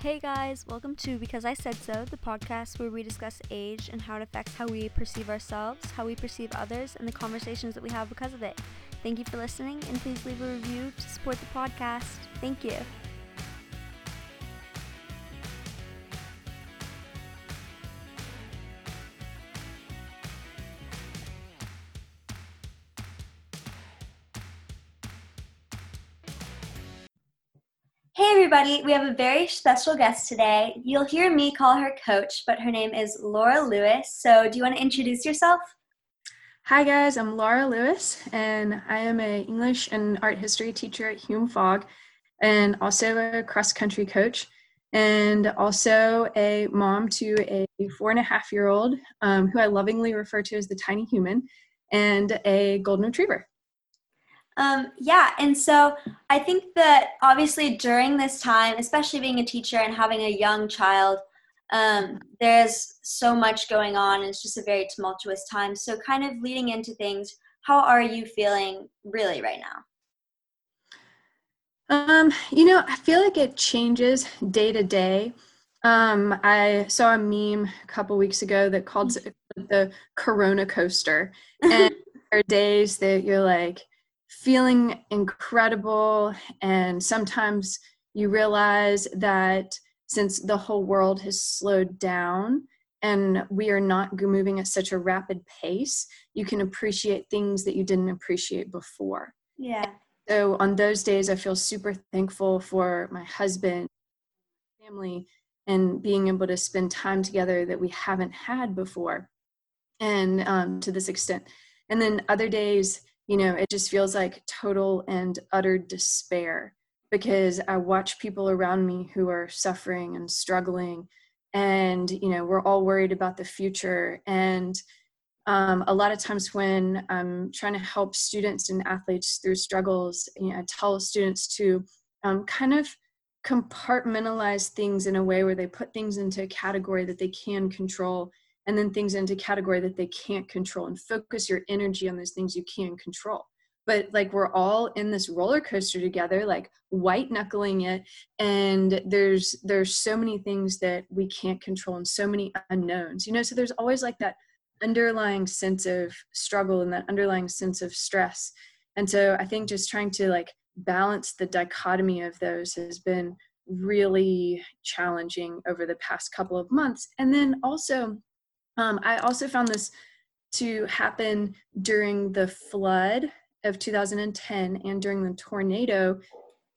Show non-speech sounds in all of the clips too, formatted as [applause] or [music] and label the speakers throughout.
Speaker 1: Hey guys, welcome to Because I Said So, the podcast where we discuss age and how it affects how we perceive ourselves, how we perceive others, and the conversations that we have because of it. Thank you for listening, and please leave a review to support the podcast. Thank you.
Speaker 2: Everybody, we have a very special guest today. You'll hear me call her coach, but her name is Laura Lewis. So, do you want to introduce yourself?
Speaker 3: Hi guys, I'm Laura Lewis, and I am a English and art history teacher at Hume Fogg, and also a cross country coach, and also a mom to a four and a half year old um, who I lovingly refer to as the tiny human, and a golden retriever.
Speaker 2: Um, yeah, and so I think that obviously during this time, especially being a teacher and having a young child, um, there's so much going on and it's just a very tumultuous time. So, kind of leading into things, how are you feeling really right
Speaker 3: now? Um, you know, I feel like it changes day to day. Um, I saw a meme a couple weeks ago that called it the Corona coaster, [laughs] and there are days that you're like, feeling incredible. And sometimes you realize that since the whole world has slowed down and we are not moving at such a rapid pace, you can appreciate things that you didn't appreciate before.
Speaker 2: Yeah.
Speaker 3: So on those days, I feel super thankful for my husband, family, and being able to spend time together that we haven't had before, and um, to this extent. And then other days, you know, it just feels like total and utter despair because I watch people around me who are suffering and struggling. And, you know, we're all worried about the future. And um, a lot of times when I'm trying to help students and athletes through struggles, you know, I tell students to um, kind of compartmentalize things in a way where they put things into a category that they can control and then things into category that they can't control and focus your energy on those things you can control. But like we're all in this roller coaster together like white knuckling it and there's there's so many things that we can't control and so many unknowns you know? So there's always like that underlying sense of struggle and that underlying sense of stress. And so i think just trying to like balance the dichotomy of those has been really challenging over the past couple of months. And then also um, I also found this to happen during the flood of 2010 and during the tornado.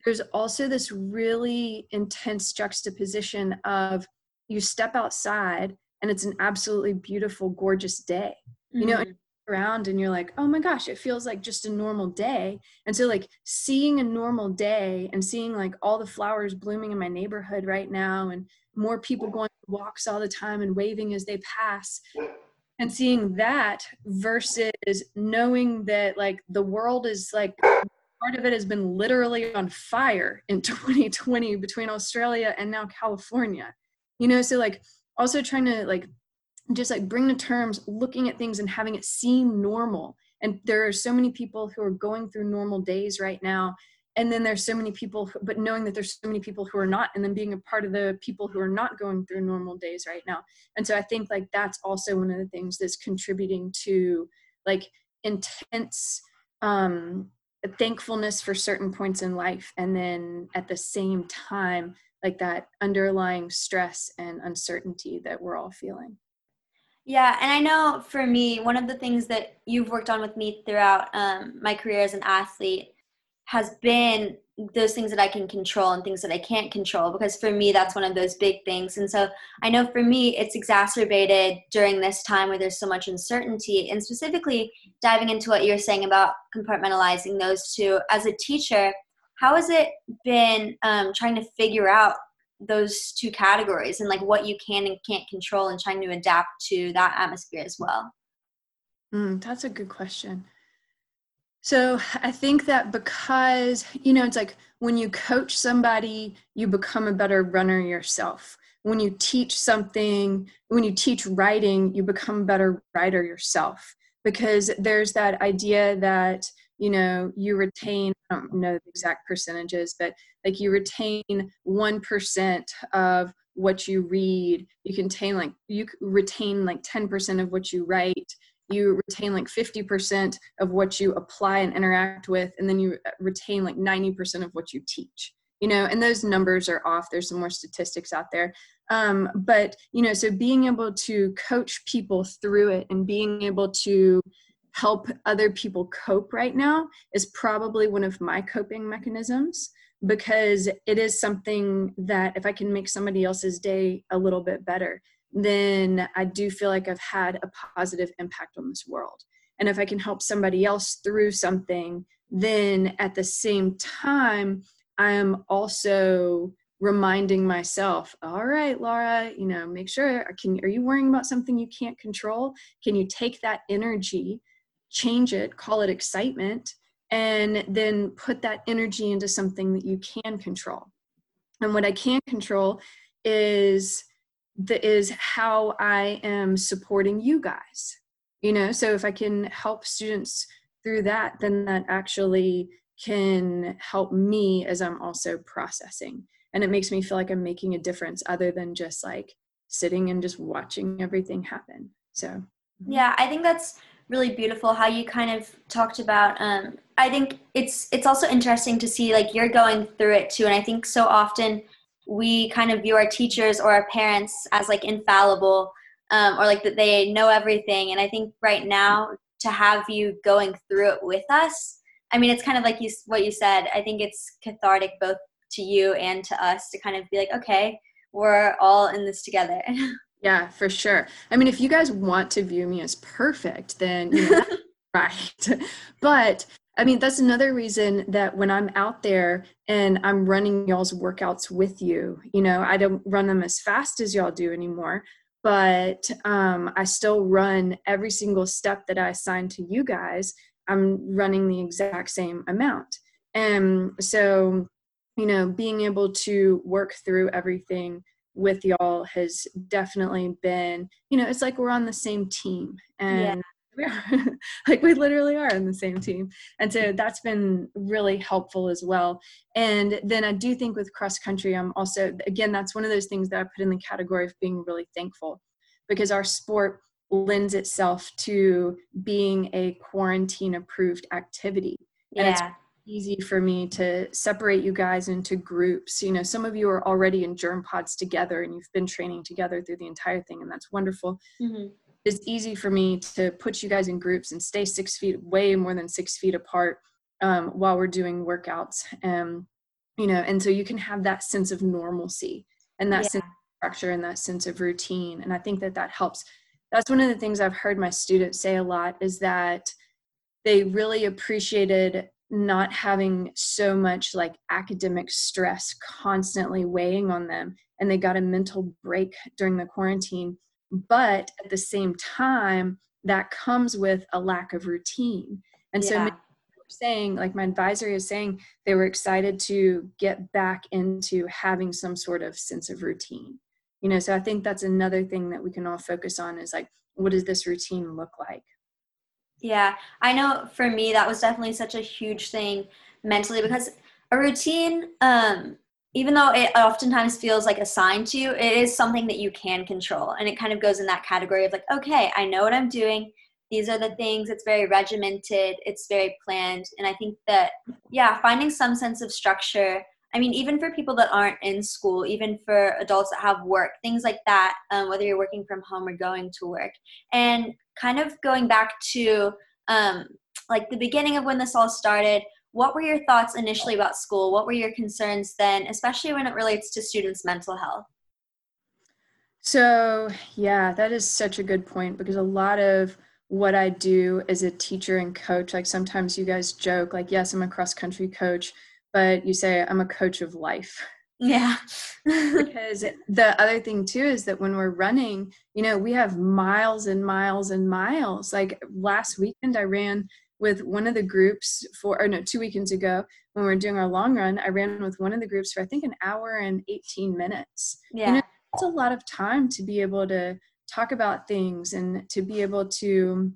Speaker 3: There's also this really intense juxtaposition of you step outside and it's an absolutely beautiful, gorgeous day. You know. Around and you're like, oh my gosh, it feels like just a normal day. And so, like, seeing a normal day and seeing like all the flowers blooming in my neighborhood right now and more people going walks all the time and waving as they pass and seeing that versus knowing that like the world is like part of it has been literally on fire in [laughs] 2020 between australia and now california you know so like also trying to like just like bring to terms looking at things and having it seem normal. And there are so many people who are going through normal days right now and then there's so many people who, but knowing that there's so many people who are not and then being a part of the people who are not going through normal days right now. And so i think like that's also one of the things that's contributing to like intense um thankfulness for certain points in life. And then at the same time like that underlying stress and uncertainty that we're all feeling
Speaker 2: yeah, and I know for me, one of the things that you've worked on with me throughout um, my career as an athlete has been those things that I can control and things that I can't control because for me that's one of those big things. And so I know for me it's exacerbated during this time where there's so much uncertainty and specifically diving into what you're saying about compartmentalizing those two as a teacher, how has it been um, trying to figure out those two categories and like what you can and can't control and trying to adapt to that atmosphere as well?
Speaker 3: Mm, that's a good question. So I think that because, you know, it's like when you coach somebody, you become a better runner yourself. When you teach something, when you teach writing, you become a better writer yourself because there's that idea that you know you retain i don't know the exact percentages but like you retain 1% of what you read. You contain like you retain like 10% of what you write. You retain like 50% of what you apply and interact with and then you uh, retain like 90% of what you teach you know and those numbers are off. There's some more statistics out there. Um, but you know so being able to coach people through it and being able to help other people cope right now is probably one of my coping mechanisms because it is something that if I can make somebody else's day a little bit better, then I do feel like I've had a positive impact on this world. And if I can help somebody else through something, then at the same time, I am also reminding myself, all right, Laura, you know, make sure can are you worrying about something you can't control? Can you take that energy change it, call it excitement, and then put that energy into something that you can control. And what I can control is the is how I am supporting you guys. You know, so if I can help students through that, then that actually can help me as I'm also processing. And it makes me feel like I'm making a difference other than just like sitting and just watching everything happen. So,
Speaker 2: yeah, I think that's really beautiful how you kind of talked about um, i think it's it's also interesting to see like you're going through it too and i think so often we kind of view our teachers or our parents as like infallible um, or like that they know everything and i think right now to have you going through it with us i mean it's kind of like you what you said i think it's cathartic both to you and to us to kind of be like okay we're all in this together [laughs]
Speaker 3: Yeah, for sure. I mean, if you guys want to view me as perfect, then you know, [laughs] right. But I mean, that's another reason that when I'm out there and I'm running y'all's workouts with you, you know, I don't run them as fast as y'all do anymore, but um, I still run every single step that I assign to you guys. I'm running the exact same amount. And so, you know, being able to work through everything with y'all has definitely been, you know, it's like we're on the same team and yeah. [laughs] we are like we literally are in the same team. And so that's been really helpful as well. And then I do think with cross country, I'm also, again, that's one of those things that I put in the category of being really thankful because our sport lends itself to being a quarantine approved activity. And yeah. it's easy for me to separate you guys into groups. You know, some of you are already in germ pods together and you've been training together through the entire thing, and that's wonderful. Mm-hmm. It's easy for me to put you guys in groups and stay six feet, way more than six feet apart um, while we're doing workouts. Um, you know, and so you can have that sense of normalcy and that yeah. sense of structure and that sense of routine. And I think that that helps. That's one of the things I've heard my students say a lot is that they really appreciated not having so much like academic stress constantly weighing on them and they got a mental break during the quarantine. But at the same time that comes with a lack of routine. And yeah. so saying like my advisor is saying they were excited to get back into having some sort of sense of routine. You know so i think that's another thing that we can all focus on is like what does this routine look like
Speaker 2: yeah, I know for me that was definitely such a huge thing mentally because a routine, um, even though it oftentimes feels like assigned to you, it is something that you can control. And it kind of goes in that category of like, okay, I know what I'm doing. These are the things. It's very regimented, it's very planned. And I think that, yeah, finding some sense of structure. I mean, even for people that aren't in school, even for adults that have work, things like that, um, whether you're working from home or going to work. And kind of going back to um, like the beginning of when this all started, what were your thoughts initially about school? What were your concerns then, especially when it relates to students' mental health?
Speaker 3: So, yeah, that is such a good point because a lot of what I do as a teacher and coach, like sometimes you guys joke, like, yes, I'm a cross country coach, but you say I'm a coach of life.
Speaker 2: Yeah. [laughs]
Speaker 3: because the other thing too is that when we're running, you know, we have miles and miles and miles. Like last weekend, I ran with one of the groups for, or no, two weekends ago when we are doing our long run, I ran with one of the groups for I think an hour and 18 minutes.
Speaker 2: Yeah.
Speaker 3: You know, it's a lot of time to be able to talk about things and to be able to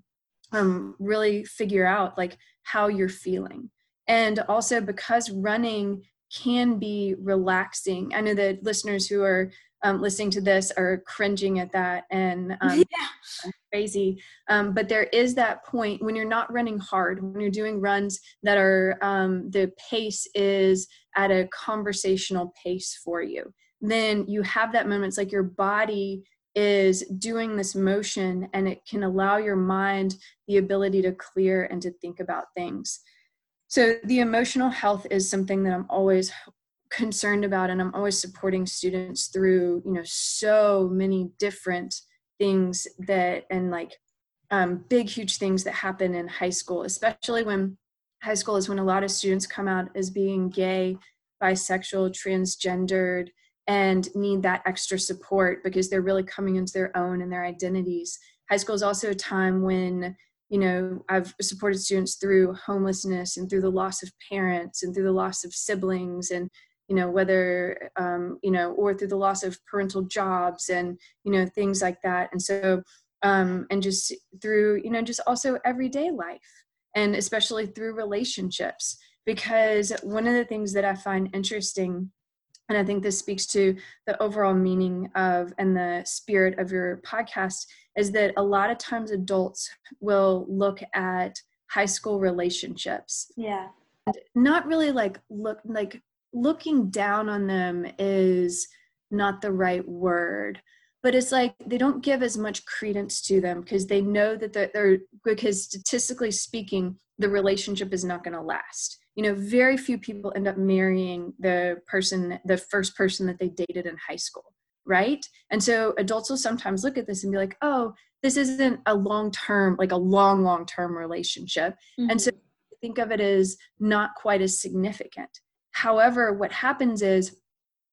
Speaker 3: um, really figure out like how you're feeling. And also because running can be relaxing. I know that listeners who are um, listening to this are cringing at that and [laughs] um, yeah. crazy. Um, but there is that point when you're not running hard, when you're doing runs that are um, the pace is at a conversational pace for you. Then you have that moment. It's like your body is doing this motion and it can allow your mind the ability to clear and to think about things. So, the emotional health is something that I'm always concerned about and i'm always supporting students through you know so many different things that and like um, big huge things that happen in high school especially when high school is when a lot of students come out as being gay bisexual transgendered and need that extra support because they're really coming into their own and their identities. High school is also a time when you know i've supported students through homelessness and through the loss of parents and through the loss of siblings and you know whether um, you know or through the loss of parental jobs and you know things like that. And so um, and just through you know just also everyday life and especially through relationships because one of the things that i find interesting and i think this speaks to the overall meaning of and the spirit of your podcast is that a lot of times adults will look at high school relationships.
Speaker 2: Yeah.
Speaker 3: Not really like look like looking down on them is not the right word but it's like they don't give as much credence to them because they know that they're, they're, because statistically speaking the relationship is not going to last you know very few people end up marrying the person the first person that they dated in high school right and so adults will sometimes look at this and be like oh this isn't a long term like a long long term relationship mm-hmm. and so mm-hmm. think of it as not quite as significant However, what happens is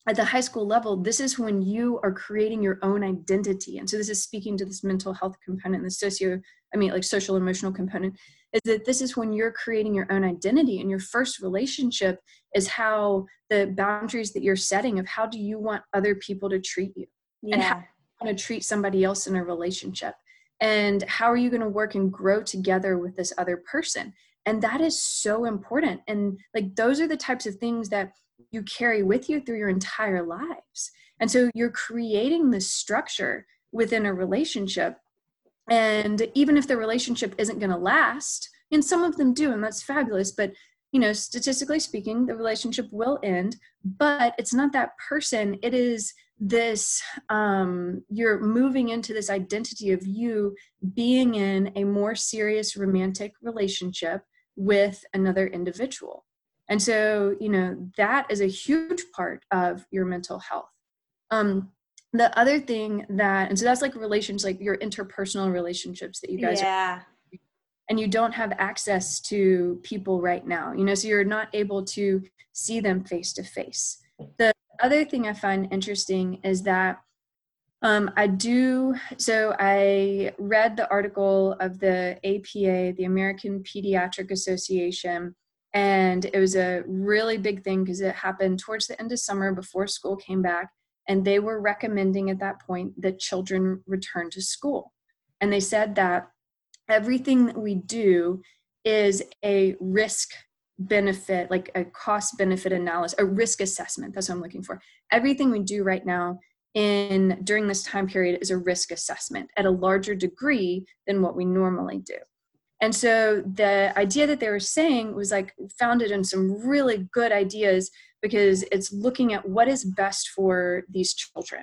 Speaker 3: at the high school level, this is when you are creating your own identity. And so this is speaking to this mental health component, the socio, I mean, like social emotional component, is that this is when you're creating your own identity. And your first relationship is how the boundaries that you're setting of how do you want other people to treat you yeah. and how you want to treat somebody else in a relationship. And how are you going to work and grow together with this other person? and that is so important and like those are the types of things that you carry with you through your entire lives and so you're creating this structure within a relationship and even if the relationship isn't going to last and some of them do and that's fabulous but you know statistically speaking the relationship will end but it's not that person it is this um you're moving into this identity of you being in a more serious romantic relationship with another individual. And so, you know, that is a huge part of your mental health. Um, the other thing that, and so that's like relations, like your interpersonal relationships that you guys
Speaker 2: yeah. are
Speaker 3: and you don't have access to people right now you know so you're not able to see them face to face the other thing i find interesting is that um, I do. So I read the article of the APA, the American Pediatric Association, and it was a really big thing because it happened towards the end of summer before school came back. And they were recommending at that point that children return to school. And they said that everything that we do is a risk benefit, like a cost benefit analysis, a risk assessment. That's what I'm looking for. Everything we do right now in during this time period is a risk assessment at a larger degree than what we normally do. And so the idea that they were saying was like founded in some really good ideas because it's looking at what is best for these children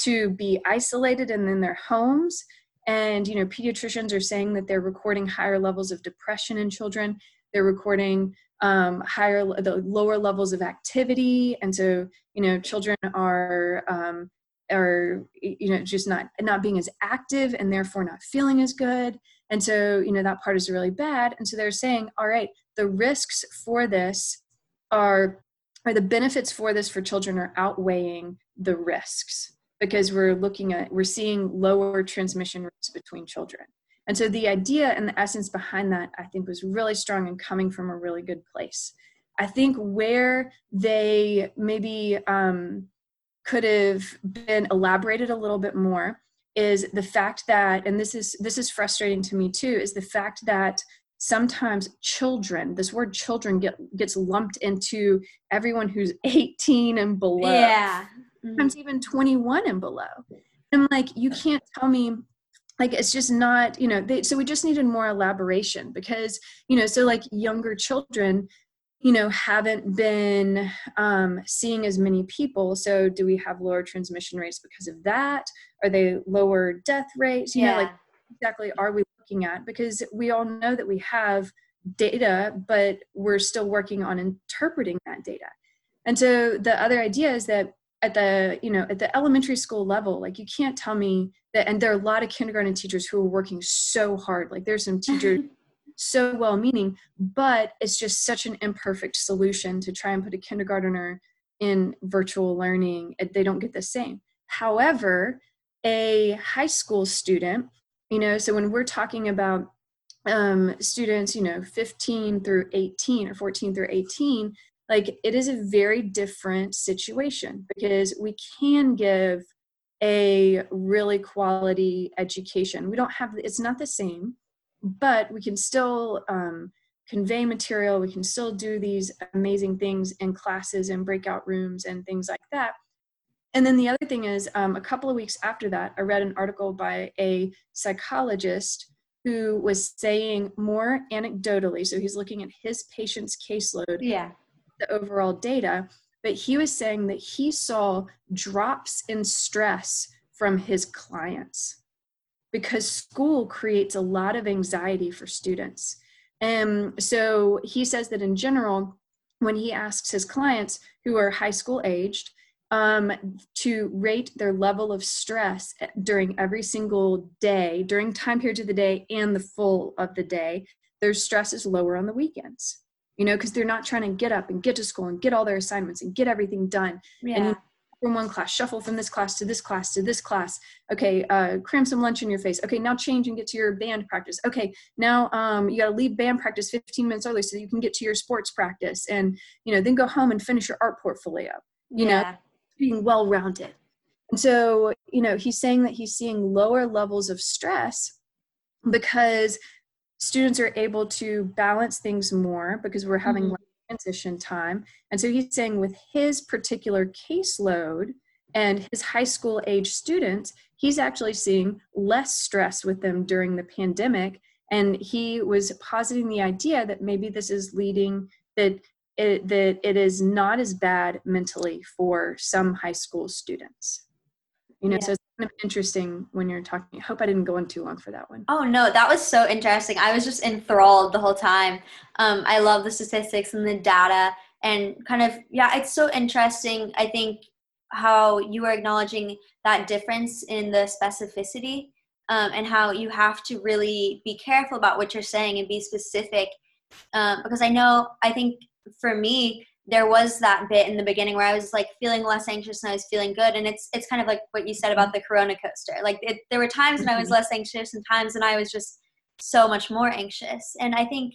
Speaker 3: to be isolated and in their homes. And you know, pediatricians are saying that they're recording higher levels of depression in children. They're recording um, higher, the lower levels of activity, and so you know, children are um, or you know just not not being as active and therefore not feeling as good and so you know that part is really bad and so they're saying all right the risks for this are or the benefits for this for children are outweighing the risks because we're looking at we're seeing lower transmission rates between children. And so the idea and the essence behind that i think was really strong and coming from a really good place. I think where they maybe um, could have been elaborated a little bit more is the fact that and this is this is frustrating to me too is the fact that sometimes children this word children get gets lumped into everyone who's [laughs] 18 and below.
Speaker 2: Yeah.
Speaker 3: Sometimes even 21 and below. I'm like you can't tell me like it's just not you know they, so we just needed more elaboration because you know so like younger children you know haven't been um, seeing as many people. So do we have lower transmission rates because of that? Are they lower death rates? You
Speaker 2: yeah.
Speaker 3: know like exactly are we looking at because we all know that we have data but we're still working on interpreting that data. And so the other idea is that at the you know at the elementary school level like you can't tell me that and there are a lot of kindergarten teachers who are working so hard like there's some teachers [laughs] so well meaning but it's just such an imperfect solution to try and put a kindergartner in virtual learning they don't get the same. However a high school student you know so when we're talking about um, students you know 15 through 18 or 14 through 18 like it is a very different situation because we can give a really quality education. We don't have it's not the same but we can still um, convey material. We can still do these amazing things in classes and breakout rooms and things like that and then the other thing is, um, a couple of weeks after that, I read an article by a psychologist who was saying more anecdotally. So he's looking at his patient's caseload,
Speaker 2: yeah,
Speaker 3: the overall data, but he was saying that he saw drops in stress from his clients because school creates a lot of anxiety for students. And so he says that in general, when he asks his clients who are high school aged, um, to rate their level of stress during every single day, during time periods of the day and the full of the day, their stress is lower on the weekends. You know, because they're not trying to get up and get to school and get all their assignments and get everything done.
Speaker 2: yeah.
Speaker 3: And from one class, shuffle from this class to this class to this class. Okay, uh, cram some lunch in your face. Okay, now change and get to your band practice. Okay, now um, you got to leave band practice 15 minutes early so you can get to your sports practice, and you know then go home and finish your art portfolio. You know,
Speaker 2: yeah.
Speaker 3: Being well rounded. And so, you know, he's saying that he's seeing lower levels of stress because students are able to balance things more because we're having
Speaker 2: Mhm.
Speaker 3: less transition time. And so he's saying with his particular caseload and his high school age students, he's actually seeing less stress with them during the pandemic. And he was positing the idea that maybe this is leading that it, that it is not as bad mentally for some high school students. You know,
Speaker 2: Yeah.
Speaker 3: so it's kind of interesting when you're talking. I hope I didn't go on too long for that one.
Speaker 2: Oh no, that was so interesting. I was just enthralled the whole time. Um, I love the statistics and the data, and kind of yeah, it's so interesting. I think how you are acknowledging that difference in the specificity, um, and how you have to really be careful about what you're saying and be specific. Um, because I know, I think for me, there was that bit in the beginning where I was like feeling less anxious and I was feeling good. And it's it's kind of like what you said about the Corona coaster. Like it, there were times when I was
Speaker 3: Mhm.
Speaker 2: less anxious and times when I was just so much more anxious. And I think,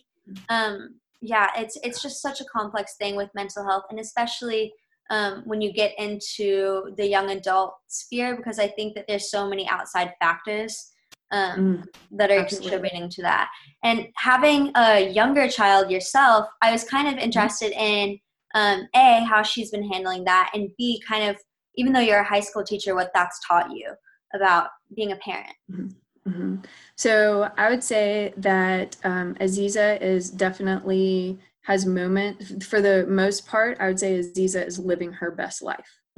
Speaker 2: um, yeah, it's it's just such a complex thing with mental health, and especially um, when you get into the young adult sphere, because I think that there's so many outside factors um,
Speaker 3: Mm,
Speaker 2: that are
Speaker 3: Absolutely.
Speaker 2: contributing to that. And having a younger child yourself, I was kind
Speaker 3: Mm-hmm.
Speaker 2: of interested in um, a how she's been handling that, and b kind of even though you're a high school teacher, what that's taught you about being a parent.
Speaker 3: mhm. So I would say that um, Aziza is definitely has moment for the most part. I would say Aziza is living her best life. [laughs]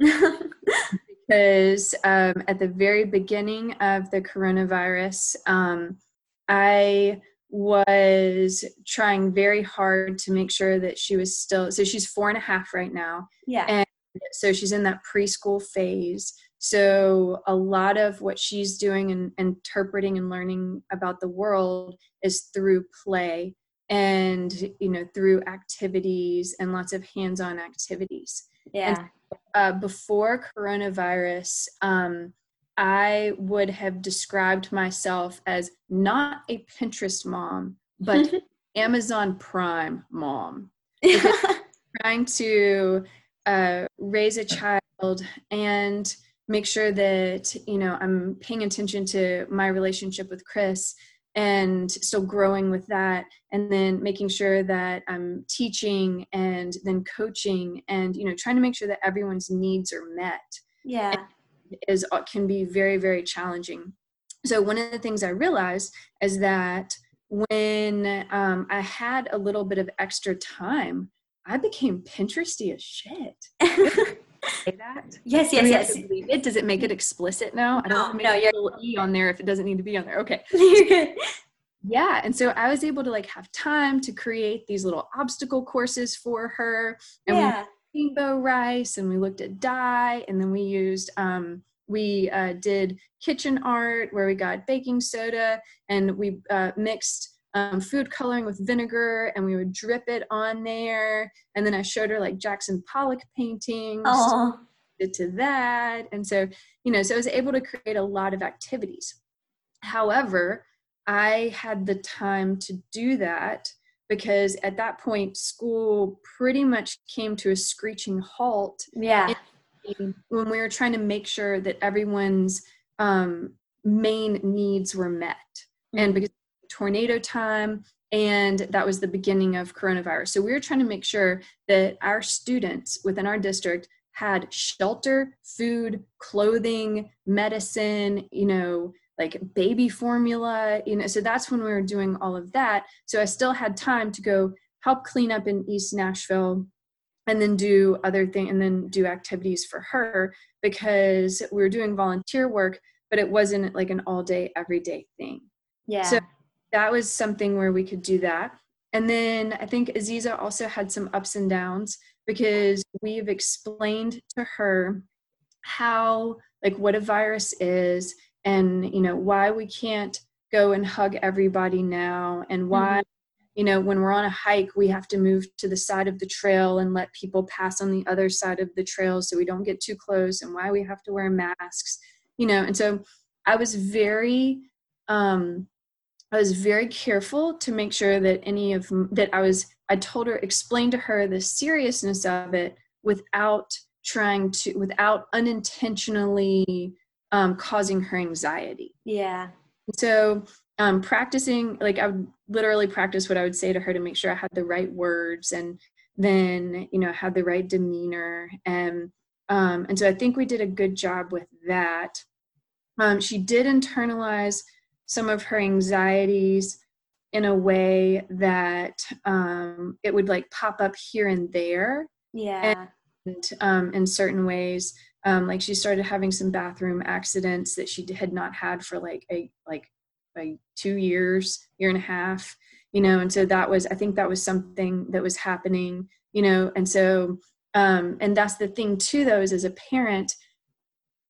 Speaker 3: because um, at the very beginning of the coronavirus, um, I was trying very hard to make sure that she was still, so she's four and a half right now.
Speaker 2: yeah,
Speaker 3: And so she's in that preschool phase. So a lot of what she's doing and interpreting and learning about the world is through play and you know through activities and lots of hands-on activities
Speaker 2: yeah,
Speaker 3: uh, before coronavirus, um, I would have described myself as not a Pinterest mom, but [laughs] Amazon Prime mom, [laughs] trying to uh, raise a child and make sure that you know I'm paying attention to my relationship with Chris and still growing with that and then making sure that i'm teaching and then coaching and you know trying to make sure that everyone's needs are met.
Speaker 2: Yeah.
Speaker 3: Is uh, can be very very challenging. So one of the things i realized is that when um, i had a little bit of extra time i became pinteresty as shit [laughs] say that?
Speaker 2: Yes yes yes.
Speaker 3: it? Does it make it explicit now?
Speaker 2: I don't no, no,
Speaker 3: you're a e on there if it doesn't need to be on there. Okay. [laughs] Yeah and so i was able to like have time to create these little obstacle courses for her. And
Speaker 2: yeah.
Speaker 3: rainbow rice and we looked at dye and then we used um, we uh, did kitchen art where we got baking soda and we uh, mixed um, food coloring with vinegar and we would drip it on there. And then i showed her like jackson pollock paintings.
Speaker 2: Aww.
Speaker 3: to that. And so you know so i was able to create a lot of activities. However i had the time to do that because at that point school pretty much came to a screeching halt.
Speaker 2: Yeah.
Speaker 3: When we were trying to make sure that everyone's um, main needs were met. Mm-hmm. and because tornado time and that was the beginning of coronavirus. So we were trying to make sure that our students within our district had shelter food clothing medicine you know like baby formula you know so that's when we were doing all of that. So i still had time to go help clean up in east nashville and then do other things and then do activities for her because we were doing volunteer work but it wasn't like an all day everyday thing.
Speaker 2: Yeah.
Speaker 3: so that was something where we could do that and then i think aziza also had some ups and downs because we've explained to her how like what a virus is and you know why we can't go and hug everybody now and why mm-hmm. you know when we're on a hike we have to move to the side of the trail and let people pass on the other side of the trail so we don't get too close and why we have to wear masks you know and so i was very um i was very careful to make sure that any of that i was i told her explain to her the seriousness of it without trying to without unintentionally um, causing her anxiety.
Speaker 2: Yeah.
Speaker 3: So um, practicing, like I would literally practice what I would say to her to make sure I had the right words and then you know had the right demeanor and um, and so I think we did a good job with that. Um, she did internalize some of her anxieties in a way that um, it would like pop up here and there.
Speaker 2: Yeah.
Speaker 3: And um, in certain ways, um, like she started having some bathroom accidents that she had not had for like a like like two years year and a half you know and so that was i think that was something that was happening you know and so um and that's the thing too though is as a parent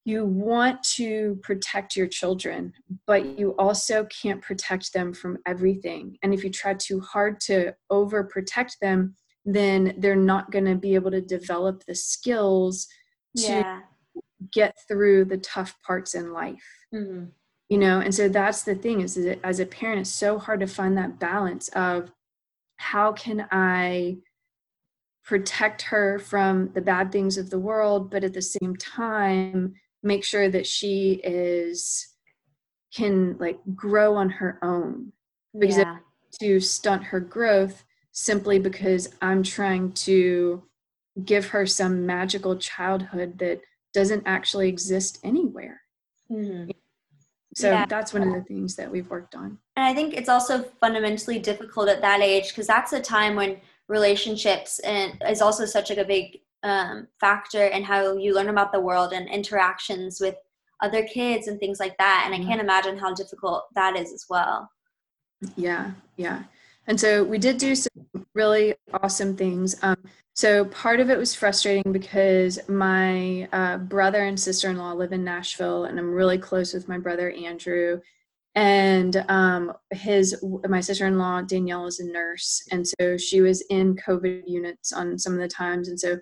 Speaker 3: you want to protect your children but you also can't protect them from everything and if you try too hard to overprotect them then they're not going to be able to develop the skills
Speaker 2: yeah.
Speaker 3: get through the tough parts in life
Speaker 2: mm-hmm.
Speaker 3: you know and so that's the thing is that as a parent it's so hard to find that balance of how can i protect her from the bad things of the world but at the same time make sure that she is can like grow on her own because
Speaker 2: yeah.
Speaker 3: to stunt her growth simply because i'm trying to give her some magical childhood that doesn't actually exist anywhere.
Speaker 2: Mm-hmm.
Speaker 3: So yeah. that's one of the things that we've worked on.
Speaker 2: And I think it's also fundamentally difficult at that age because that's a time when relationships and is also such like a big um, factor in how you learn about the world and interactions with other kids and things like that. And I can't imagine how difficult that is as well.
Speaker 3: Yeah, yeah. And so we did do some really awesome things. Um, so part of it was frustrating because my uh, brother and sister-in-law live in Nashville, and I'm really close with my brother Andrew. And um, his my sister-in-law Danielle is a nurse, and so she was in COVID units on some of the times, and so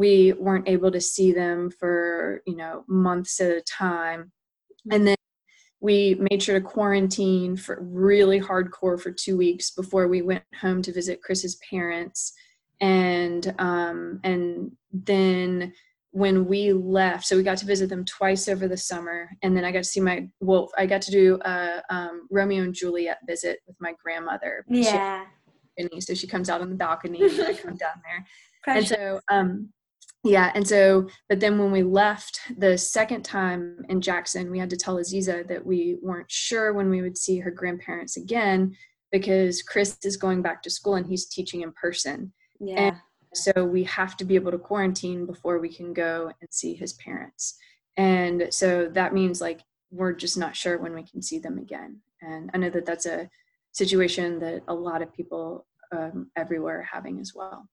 Speaker 3: we weren't able to see them for you know months at a time. And then we made sure to quarantine for really hardcore for two weeks before we went home to visit Chris's parents and um, and then when we left, so we got to visit them twice over the summer, and then I got to see my well, I got to do a um, Romeo and Juliet visit with my grandmother.
Speaker 2: Yeah.
Speaker 3: She, so she comes out on the balcony, and I come down there,
Speaker 2: Precious.
Speaker 3: and so um, yeah, and so but then when we left the second time in Jackson, we had to tell Aziza that we weren't sure when we would see her grandparents again because Chris is going back to school and he's teaching in person.
Speaker 2: yeah.
Speaker 3: So we have to be able to quarantine before we can go and see his parents. And so that means like we're just not sure when we can see them again. And I know that that's a situation that a lot of people um, everywhere are having as well.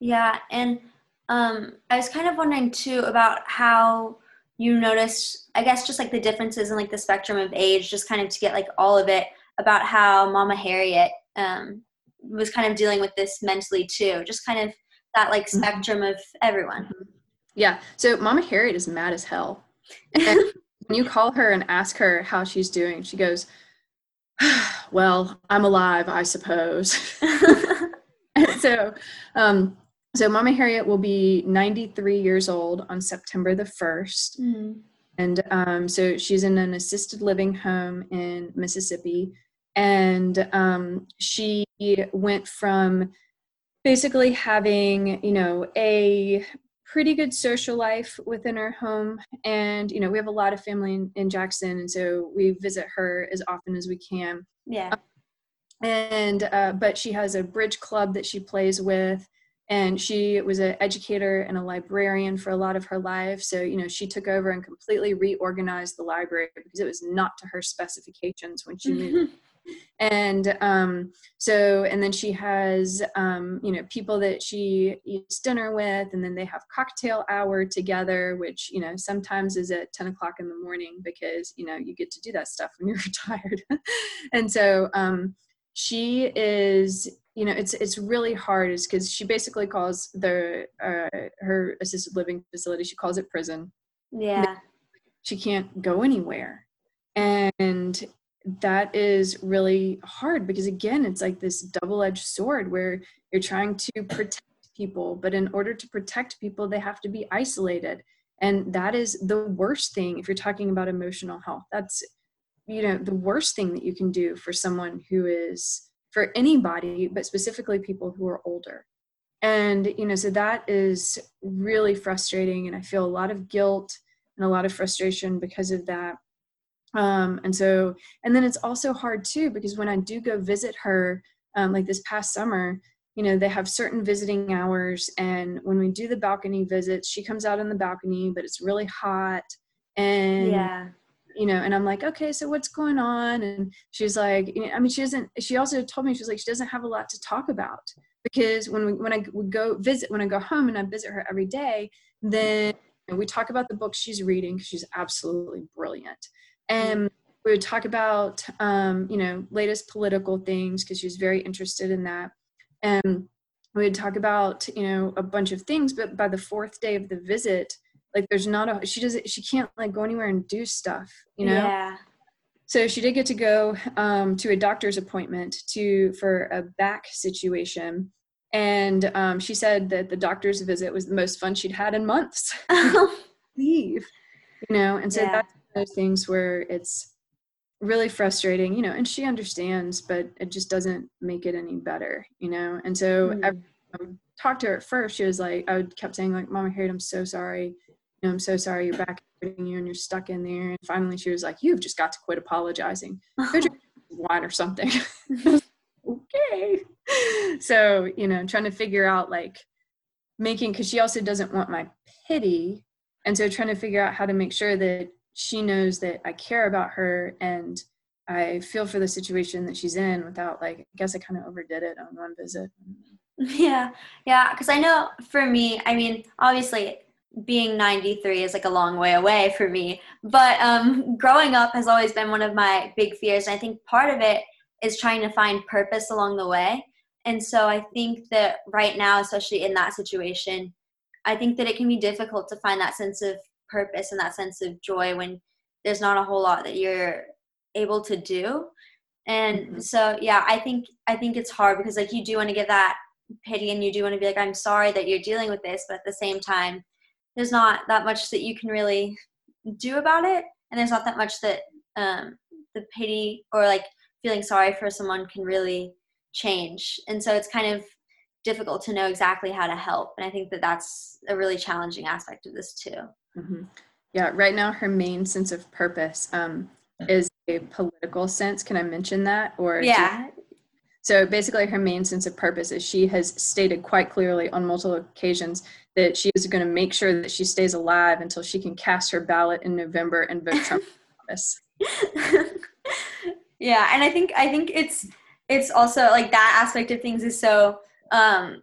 Speaker 2: Yeah, and um, I was kind of wondering too about how you noticed, I guess, just like the differences in like the spectrum of age, just kind of to get like all of it about how Mama Harriet um, was kind of dealing with this mentally too, just kind of that like
Speaker 3: Mhm.
Speaker 2: spectrum of everyone.
Speaker 3: Yeah. So Mama Harriet is mad as hell. [laughs] And when you call her and ask her how she's doing, she goes, "Well, I'm alive, I suppose." [laughs] [laughs] so, um, so Mama Harriet will be 93 years old on September the 1st.
Speaker 2: Mhm.
Speaker 3: And um, so she's in an assisted living home in Mississippi. And um, she went from basically having, you know, a pretty good social life within her home. And, you know, we have a lot of family in, in Jackson. And so we visit her as often as we can
Speaker 2: Yeah.
Speaker 3: and uh, but she has a bridge club that she plays with and she was an educator and a librarian for a lot of her life. So you know she took over and completely reorganized the library because it was not to her specifications when she moved and um, so and then she has um, you know people that she eats dinner with and then they have cocktail hour together which you know sometimes is at 10 o'clock in the morning because you know you get to do that stuff when you're [laughs] retired. And so um, she is you know it's it's really hard is because she basically calls the uh, her assisted living facility she calls it prison.
Speaker 2: Yeah.
Speaker 3: she can't go anywhere. And that is really hard because again it's like this double-edged sword where you're trying to protect people but in order to protect people they have to be isolated. And that is the worst thing if you're talking about emotional health. That's you know the worst thing that you can do for someone who is for anybody but specifically people who are older and you know so that is really frustrating and i feel a lot of guilt and a lot of frustration because of that um, and so and then it's also hard too because when i do go visit her um, like this past summer you know they have certain visiting hours and when we do the balcony visits she comes out on the balcony but it's really hot and
Speaker 2: Yeah.
Speaker 3: You know and i'm like okay so what's going on? And she's like you know, i mean she doesn't she also told me she's like she doesn't have a lot to talk about because when we when i would go visit when i go home and i visit her every day then we talk about the books she's reading. she's absolutely brilliant. And we would talk about um, you know latest political things because she was very interested in that. And we would talk about you know a bunch of things but by the fourth day of the visit like there's not a she doesn't she can't like go anywhere and do stuff you know?
Speaker 2: Yeah.
Speaker 3: so she did get to go um, to a doctor's appointment to for a back situation. And um, she said that the doctor's visit was the most fun she'd had in months. [laughs] [laughs] Leave you know? And so
Speaker 2: Yeah.
Speaker 3: that's one of those things where it's really frustrating you know? And she understands but it just doesn't make it any better you know? And so
Speaker 2: Mm.
Speaker 3: every um, talked to her at first she was like i would kept saying like mama harriet i'm so sorry know i'm so sorry you're back hurting you and you're stuck in there. And finally she was like you've just got to quit apologizing. Go [laughs] drink wine or something. [laughs] [laughs] Okay. So you know trying to figure out like making because she also doesn't want my pity. And so trying to figure out how to make sure that she knows that i care about her and i feel for the situation that she's in without like i guess i kind of overdid it on one visit.
Speaker 2: Yeah, yeah, because I know for me, I mean, obviously being 93 is like a long way away for me, but um, growing up has always been one of my big fears. And I think part of it is trying to find purpose along the way. And so I think that right now, especially in that situation, I think that it can be difficult to find that sense of purpose and that sense of joy when there's not a whole lot that you're able to do. And
Speaker 3: Mhm.
Speaker 2: so yeah, I think I think it's hard because like you do want to give that pity and you do want to be like i'm sorry that you're dealing with this but at the same time there's not that much that you can really do about it. And there's not that much that um, the pity or like feeling sorry for someone can really change. And so it's kind of difficult to know exactly how to help. And i think that that's a really challenging aspect of this too.
Speaker 3: Mm-hmm. yeah right now her main sense of purpose um, is a political sense. Can i mention that or
Speaker 2: yeah.
Speaker 3: So basically her main sense of purpose is she has stated quite clearly on multiple occasions that she is going to make sure that she stays alive until she can cast her ballot in november and vote trump [laughs] office [laughs]
Speaker 2: yeah and i think i think it's it's also like that aspect of things is so um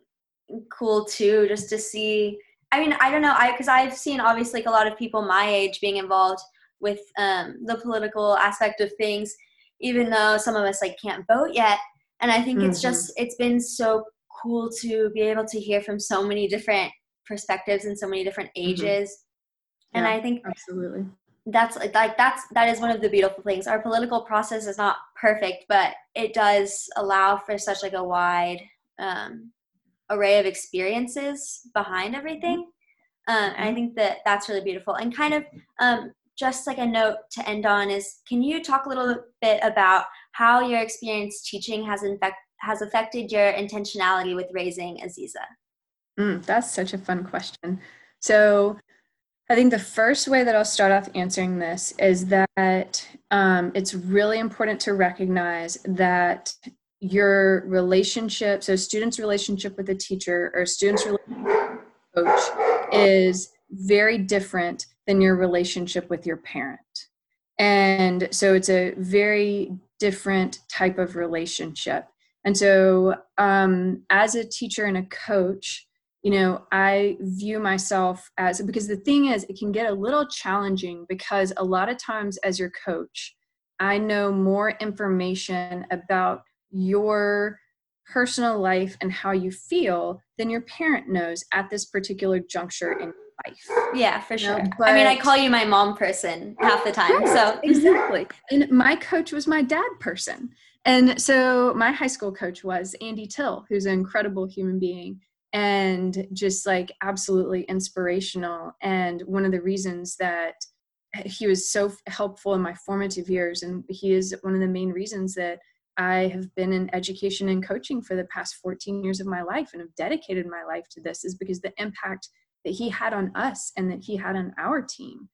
Speaker 2: cool too just to see i mean i don't know i because i've seen obviously like a lot of people my age being involved with um the political aspect of things even though some of us like can't vote yet and i think mm-hmm. it's just it's been so cool to be able to hear from so many different perspectives and so many different mm-hmm. ages. Mm-hmm. and i think
Speaker 3: absolutely.
Speaker 2: that's like that's that is one of the beautiful things. Our political process is not perfect but it does allow for such like a wide um, array of experiences behind everything. Um, and i think that that's really beautiful. And kind of um, just like a note to end on is can you talk a little bit about how your experience teaching has in fact has affected your intentionality with raising aziza
Speaker 3: mm, that's such a fun question so I think the first way that I'll start off answering this is that um, it's really important to recognize that your relationship, so student's relationship with a teacher or student's relationship coach, is very different than your relationship with your parent. And so it's a very different type of relationship. And so, um, as a teacher and a coach, you know i view myself as because the thing is it can get a little challenging because a lot of times as your coach i know more information about your personal life and how you feel than your parent knows at this particular juncture in life
Speaker 2: yeah for sure. But, i mean i call you my mom person half the time so.
Speaker 3: Exactly. And my coach was my dad person. And so my high school coach was andy till who's an incredible human being and just like absolutely inspirational and one of the reasons that he was so helpful in my formative years and he is one of the main reasons that i have been in education and coaching for the past 14 years of my life and have dedicated my life to this is because the impact that he had on us and that he had on our team.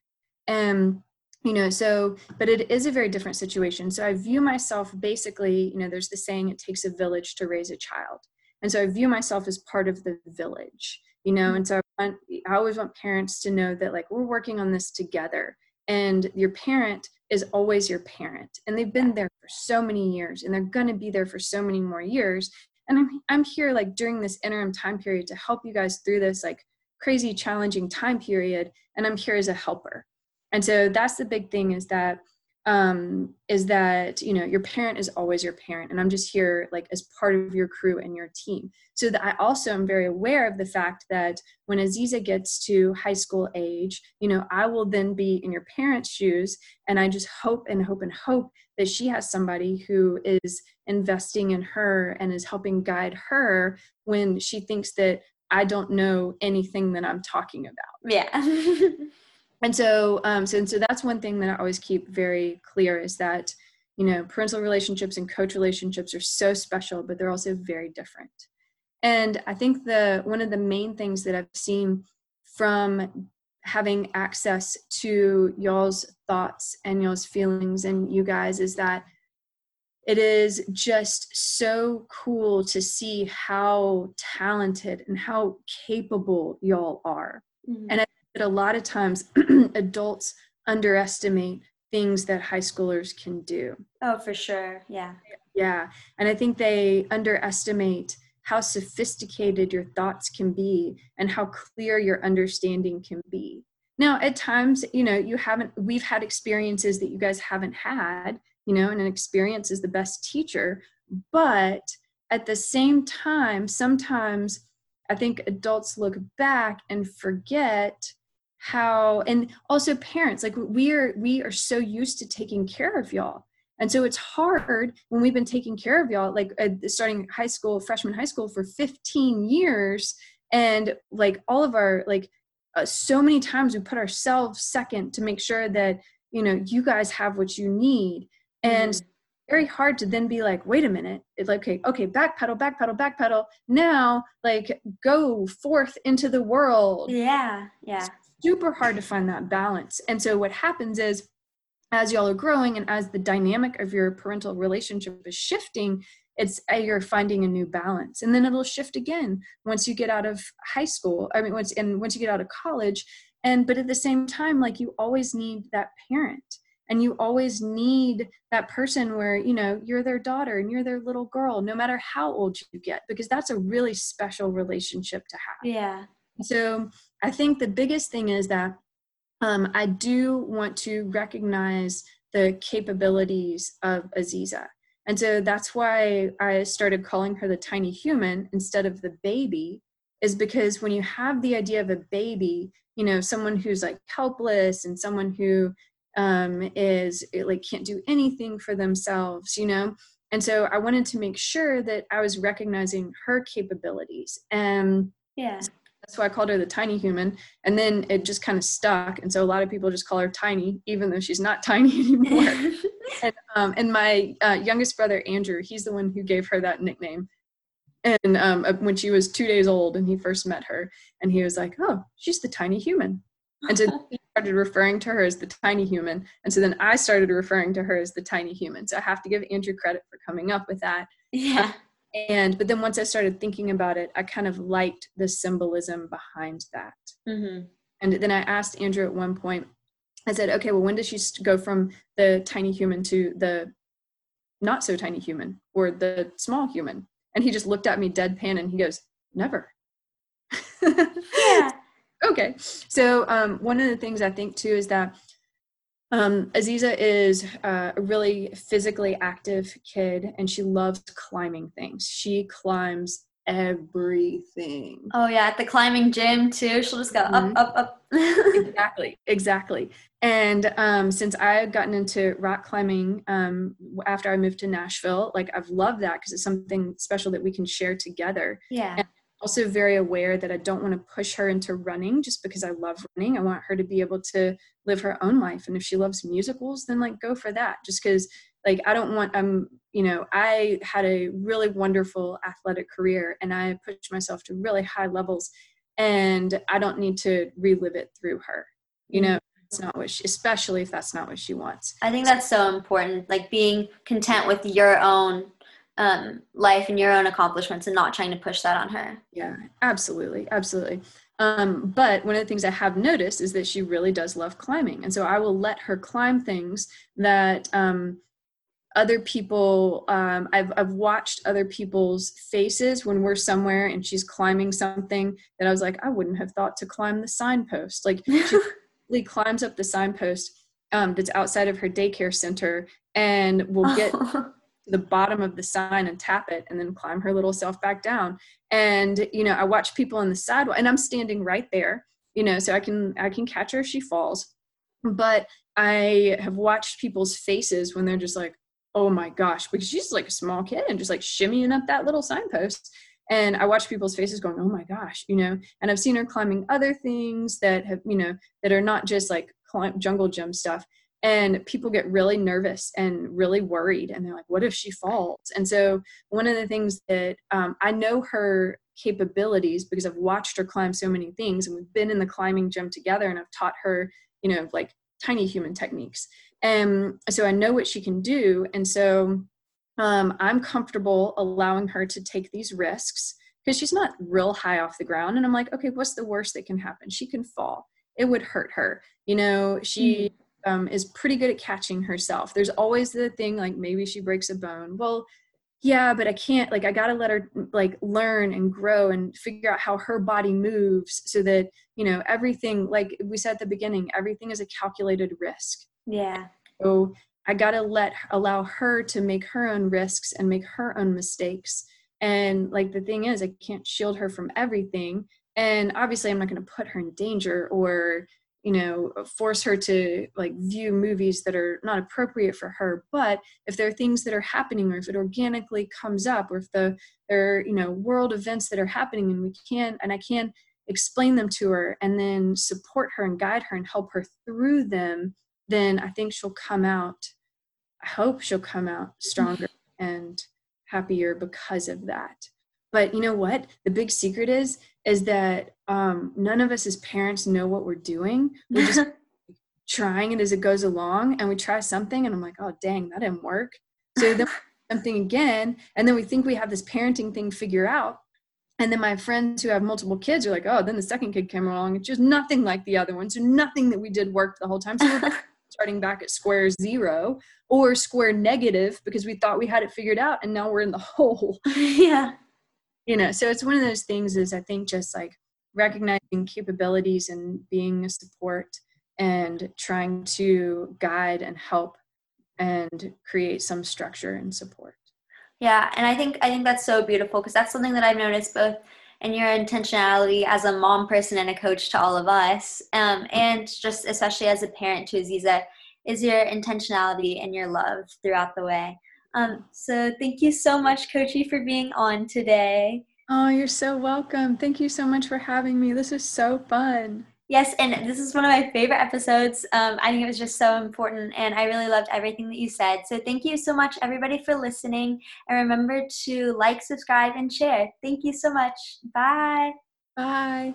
Speaker 3: And you know so but it is a very different situation. So i view myself basically you know there's the saying it takes a village to raise a child and so i view myself as part of the village you know mm-hmm. and so I, want, I always want parents to know that like we're working on this together and your parent is always your parent and they've been there for so many years and they're going to be there for so many more years and I'm, I'm here like during this interim time period to help you guys through this like crazy challenging time period and i'm here as a helper and so that's the big thing is that um, is that you know your parent is always your parent and i'm just here like as part of your crew and your team. So that i also am very aware of the fact that when aziza gets to high school age you know i will then be in your parents shoes and i just hope and hope and hope that she has somebody who is investing in her and is helping guide her when she thinks that i don't know anything that i'm talking about.
Speaker 2: Yeah [laughs]
Speaker 3: and so um so, so that's one thing that i always keep very clear is that you know parental relationships and coach relationships are so special but they're also very different and i think the one of the main things that i've seen from having access to y'all's thoughts and y'all's feelings and you guys is that it is just so cool to see how talented and how capable y'all are mm-hmm. and that a lot of times [clears throat] adults underestimate things that high schoolers can do.
Speaker 2: Oh, for sure. Yeah.
Speaker 3: Yeah. And I think they underestimate how sophisticated your thoughts can be and how clear your understanding can be. Now, at times, you know, you haven't, we've had experiences that you guys haven't had, you know, and an experience is the best teacher. But at the same time, sometimes I think adults look back and forget how and also parents like we are we are so used to taking care of y'all. And so it's hard when we've been taking care of y'all like uh, starting high school freshman high school for 15 years. And like all of our like uh, so many times we put ourselves second to make sure that you know you guys have what you need. And mm-hmm. very hard to then be like wait a minute. It's like okay okay backpedal backpedal backpedal. Now like go forth into the world.
Speaker 2: Yeah yeah
Speaker 3: super hard to find that balance. And so what happens is as y'all are growing and as the dynamic of your parental relationship is shifting it's uh, you're finding a new balance. And then it'll shift again once you get out of high school i mean once and once you get out of college. And but at the same time like you always need that parent. And you always need that person where you know you're their daughter and you're their little girl no matter how old you get because that's a really special relationship to have.
Speaker 2: Yeah.
Speaker 3: So i think the biggest thing is that um, i do want to recognize the capabilities of aziza and so that's why I started calling her the tiny human instead of the baby, is because when you have the idea of a baby, you know, someone who's like helpless and someone who um, is like can't do anything for themselves, you know. And so I wanted to make sure that I was recognizing her capabilities. And
Speaker 2: yeah.
Speaker 3: That's why I called her the tiny human. And then it just kind of stuck. And so a lot of people just call her tiny, even though she's not [laughs] tiny anymore. [laughs] and, um, and my uh, youngest brother, Andrew, he's the one who gave her that nickname. And um, uh, when she was two days old and he first met her, and he was like, oh, she's the tiny human. And so he [laughs] started referring to her as the tiny human. And so then I started referring to her as the tiny human. So I have to give Andrew credit for coming up with that.
Speaker 2: Yeah
Speaker 3: and but then once i started thinking about it i kind of liked the symbolism behind that.
Speaker 2: Mm-hmm.
Speaker 3: and then i asked andrew at one point i said okay well when does she go from the tiny human to the not so tiny human or the small human? And he just looked at me deadpan and he goes never. [laughs]
Speaker 2: Yeah.
Speaker 3: Okay. So um, one of the things i think too is that um, Aziza is uh, a really physically active kid and she loves climbing things. She climbs everything.
Speaker 2: Oh, yeah, at the climbing gym too. She'll just go mm-hmm. up, up, up. [laughs]
Speaker 3: exactly, exactly. And um, since I had gotten into rock climbing um, after I moved to Nashville, like I've loved that because it's something special that we can share together.
Speaker 2: Yeah.
Speaker 3: And also very aware that I don't want to push her into running just because I love running. I want her to be able to live her own life. And if she loves musicals, then like go for that. Just because like I don't want I'm um you know I had a really wonderful athletic career and I pushed myself to really high levels, and I don't need to relive it through her. You know, it's not what she, especially if that's not what she wants.
Speaker 2: I think that's so important. Like being content with your own um, life and your own accomplishments and not trying to push that on her.
Speaker 3: Yeah, absolutely. Absolutely. Um, but one of the things I have noticed is that she really does love climbing. And so I will let her climb things that um, other people, um, I've, I've watched other people's faces when we're somewhere and she's climbing something that I was like, I wouldn't have thought to climb the signpost. Like she [laughs] climbs up the signpost um, that's outside of her daycare center and will get [laughs] the bottom of the sign and tap it and then climb her little self back down. And you know i watch people on the sidewalk and i'm standing right there you know so i can i can catch her if she falls. But i have watched people's faces when they're just like oh my gosh because she's like a small kid and just like shimmying up that little signpost. And i watch people's faces going oh my gosh you know and i've seen her climbing other things that have you know that are not just like jungle gym stuff and people get really nervous and really worried and they're like what if she falls? And so one of the things that um, i know her capabilities because i've watched her climb so many things and we've been in the climbing gym together and i've taught her you know like tiny human techniques. And so i know what she can do and so um, i'm comfortable allowing her to take these risks because she's not real high off the ground and i'm like okay what's the worst that can happen? She can fall. It would hurt her. You know she mm-hmm um, is pretty good at catching herself. There's always the thing like maybe she breaks a bone. Well, yeah, but I can't like I got to let her like learn and grow and figure out how her body moves so that, you know, everything like we said at the beginning, everything is a calculated risk.
Speaker 2: Yeah.
Speaker 3: So I got to let allow her to make her own risks and make her own mistakes. And like the thing is, I can't shield her from everything. And obviously, I'm not going to put her in danger or you know force her to like view movies that are not appropriate for her but if there are things that are happening or if it organically comes up or if the there are you know world events that are happening and we can and i can explain them to her and then support her and guide her and help her through them, then I think she'll come out. I hope she'll come out stronger [sighs] and happier because of that. But you know what? The big secret is is that um, none of us as parents know what we're doing. We're just [laughs] trying it as it goes along, and we try something, and I'm like, oh dang, that didn't work. So then [laughs] something again, and then we think we have this parenting thing figure out, and then my friends who have multiple kids are like, oh, then the second kid came along. It's just nothing like the other one. So nothing that we did worked the whole time. So we're [laughs] starting back at square zero or square negative because we thought we had it figured out and now we're in the hole.
Speaker 2: yeah.
Speaker 3: You know, so it's one of those things is I think just like recognizing capabilities and being a support and trying to guide and help and create some structure and support.
Speaker 2: Yeah, and I think I think that's so beautiful because that's something that I've noticed both in your intentionality as a mom person and a coach to all of us, um, and just especially as a parent to Aziza, is your intentionality and your love throughout the way. Um, so thank you so much, Coachy, for being on today.
Speaker 3: Oh, you're so welcome. Thank you so much for having me. This is so fun.
Speaker 2: Yes, and this is one of my favorite episodes. Um, I think it was just so important, and I really loved everything that you said. So, thank you so much, everybody, for listening. And remember to like, subscribe, and share. Thank you so much. Bye.
Speaker 3: Bye.